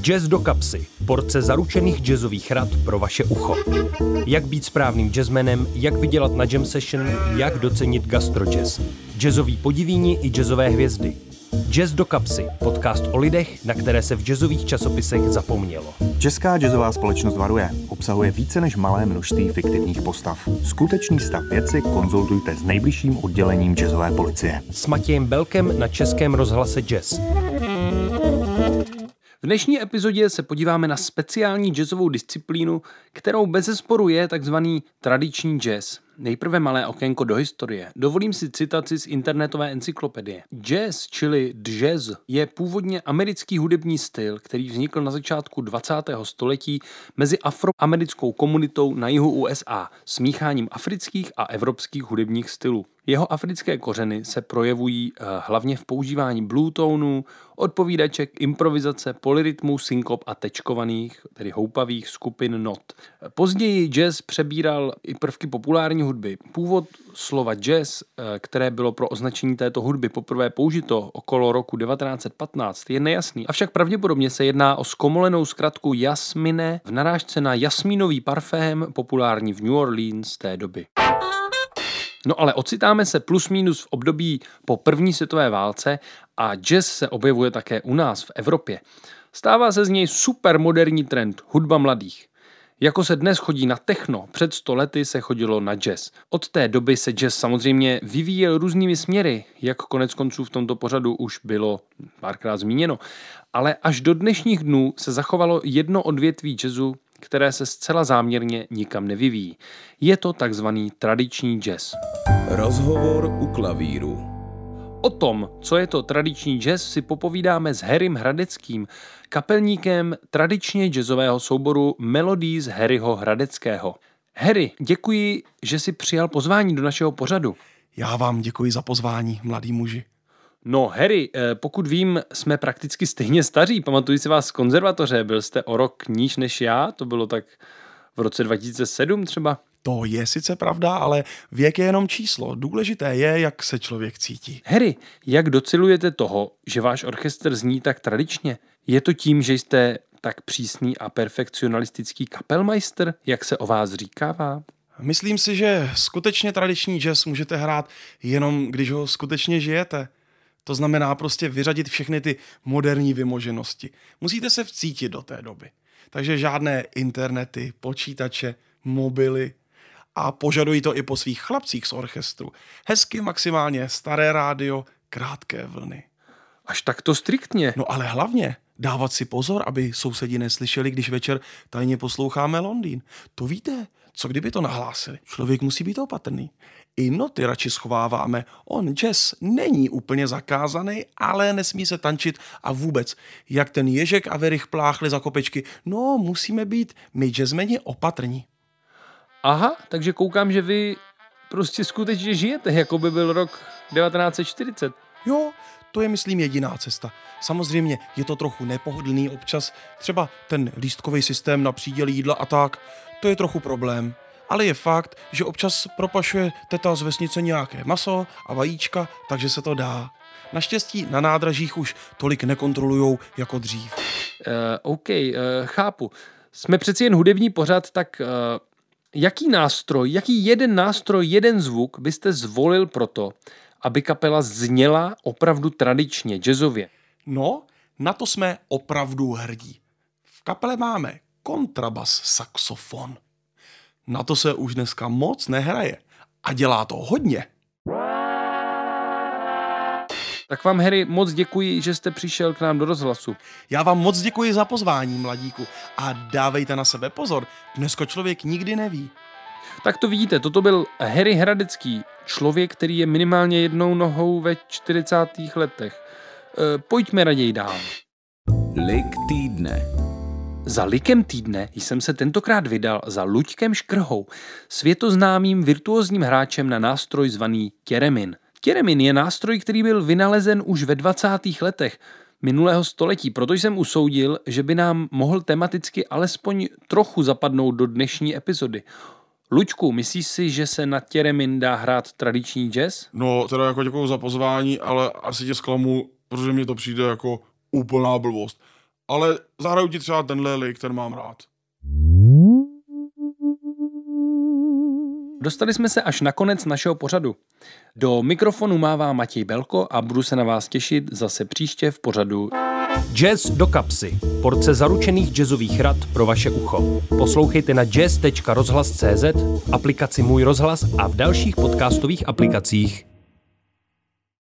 Jazz do kapsy. Porce zaručených jazzových rad pro vaše ucho. Jak být správným jazzmenem, jak vydělat na jam session, jak docenit gastrojazz. Jazzový podivíni i jazzové hvězdy. Jazz do kapsy. Podcast o lidech, na které se v jazzových časopisech zapomnělo. Česká jazzová společnost varuje. Obsahuje více než malé množství fiktivních postav. Skutečný stav věci konzultujte s nejbližším oddělením jazzové policie. S Matějem Belkem na Českém rozhlase Jazz. V dnešní epizodě se podíváme na speciální jazzovou disciplínu, kterou bez zesporu je takzvaný tradiční jazz. Nejprve malé okénko do historie. Dovolím si citaci z internetové encyklopedie. Jazz, čili jazz, je původně americký hudební styl, který vznikl na začátku 20. století mezi afroamerickou komunitou na jihu USA, smícháním afrických a evropských hudebních stylů. Jeho africké kořeny se projevují eh, hlavně v používání bluetonů, odpovídaček, improvizace, polyrytmů, synkop a tečkovaných, tedy houpavých skupin not. Později jazz přebíral i prvky populární hudby. Původ slova jazz, eh, které bylo pro označení této hudby poprvé použito okolo roku 1915, je nejasný. Avšak pravděpodobně se jedná o skomolenou zkratku jasmine v narážce na jasmínový parfém populární v New Orleans té doby. No ale ocitáme se plus minus v období po první světové válce a jazz se objevuje také u nás v Evropě. Stává se z něj super moderní trend hudba mladých. Jako se dnes chodí na techno, před sto lety se chodilo na jazz. Od té doby se jazz samozřejmě vyvíjel různými směry, jak konec konců v tomto pořadu už bylo párkrát zmíněno. Ale až do dnešních dnů se zachovalo jedno odvětví jazzu, které se zcela záměrně nikam nevyvíjí. Je to takzvaný tradiční jazz. Rozhovor u klavíru. O tom, co je to tradiční jazz, si popovídáme s Harrym Hradeckým, kapelníkem tradičně jazzového souboru Melodies Harryho Hradeckého. Harry, děkuji, že si přijal pozvání do našeho pořadu. Já vám děkuji za pozvání, mladý muži. No, Harry, eh, pokud vím, jsme prakticky stejně staří. Pamatuji si vás z konzervatoře, byl jste o rok níž než já, to bylo tak v roce 2007 třeba. To je sice pravda, ale věk je jenom číslo. Důležité je, jak se člověk cítí. Harry, jak docelujete toho, že váš orchestr zní tak tradičně? Je to tím, že jste tak přísný a perfekcionalistický kapelmeister, jak se o vás říkává? Myslím si, že skutečně tradiční jazz můžete hrát jenom, když ho skutečně žijete. To znamená prostě vyřadit všechny ty moderní vymoženosti. Musíte se vcítit do té doby. Takže žádné internety, počítače, mobily, a požadují to i po svých chlapcích z orchestru. Hezky maximálně staré rádio, krátké vlny. Až takto striktně. No ale hlavně dávat si pozor, aby sousedi neslyšeli, když večer tajně posloucháme Londýn. To víte, co kdyby to nahlásili? Člověk musí být opatrný. I noty radši schováváme. On jazz není úplně zakázaný, ale nesmí se tančit a vůbec. Jak ten ježek a verich pláchli za kopečky. No, musíme být my jazzmeni opatrní. Aha, takže koukám, že vy prostě skutečně žijete, jako by byl rok 1940. Jo, to je, myslím, jediná cesta. Samozřejmě je to trochu nepohodlný občas, třeba ten lístkový systém na příděl jídla a tak, to je trochu problém. Ale je fakt, že občas propašuje teta z vesnice nějaké maso a vajíčka, takže se to dá. Naštěstí na nádražích už tolik nekontrolujou jako dřív. Uh, OK, uh, chápu. Jsme přeci jen hudební pořad, tak uh, jaký nástroj, jaký jeden nástroj, jeden zvuk byste zvolil proto, aby kapela zněla opravdu tradičně, jazzově? No, na to jsme opravdu hrdí. V kapele máme kontrabas saxofon. Na to se už dneska moc nehraje. A dělá to hodně. Tak vám, Harry, moc děkuji, že jste přišel k nám do rozhlasu. Já vám moc děkuji za pozvání, mladíku. A dávejte na sebe pozor, dneska člověk nikdy neví. Tak to vidíte, toto byl Harry Hradecký, člověk, který je minimálně jednou nohou ve 40. letech. E, pojďme raději dál. Lik týdne. Za likem týdne jsem se tentokrát vydal za Luďkem Škrhou, světoznámým virtuózním hráčem na nástroj zvaný Těremin. Těremin je nástroj, který byl vynalezen už ve 20. letech minulého století, proto jsem usoudil, že by nám mohl tematicky alespoň trochu zapadnout do dnešní epizody. Luďku, myslíš si, že se na Těremin dá hrát tradiční jazz? No, teda jako děkuju za pozvání, ale asi tě zklamu, protože mi to přijde jako úplná blbost. ale zahraju ti třeba tenhle lik, ten mám rád. Dostali jsme se až na konec našeho pořadu. Do mikrofonu mává Matěj Belko a budu se na vás těšit zase příště v pořadu Jazz do kapsy. Porce zaručených jazzových rad pro vaše ucho. Poslouchejte na jazz.rozhlas.cz, aplikaci Můj rozhlas a v dalších podcastových aplikacích.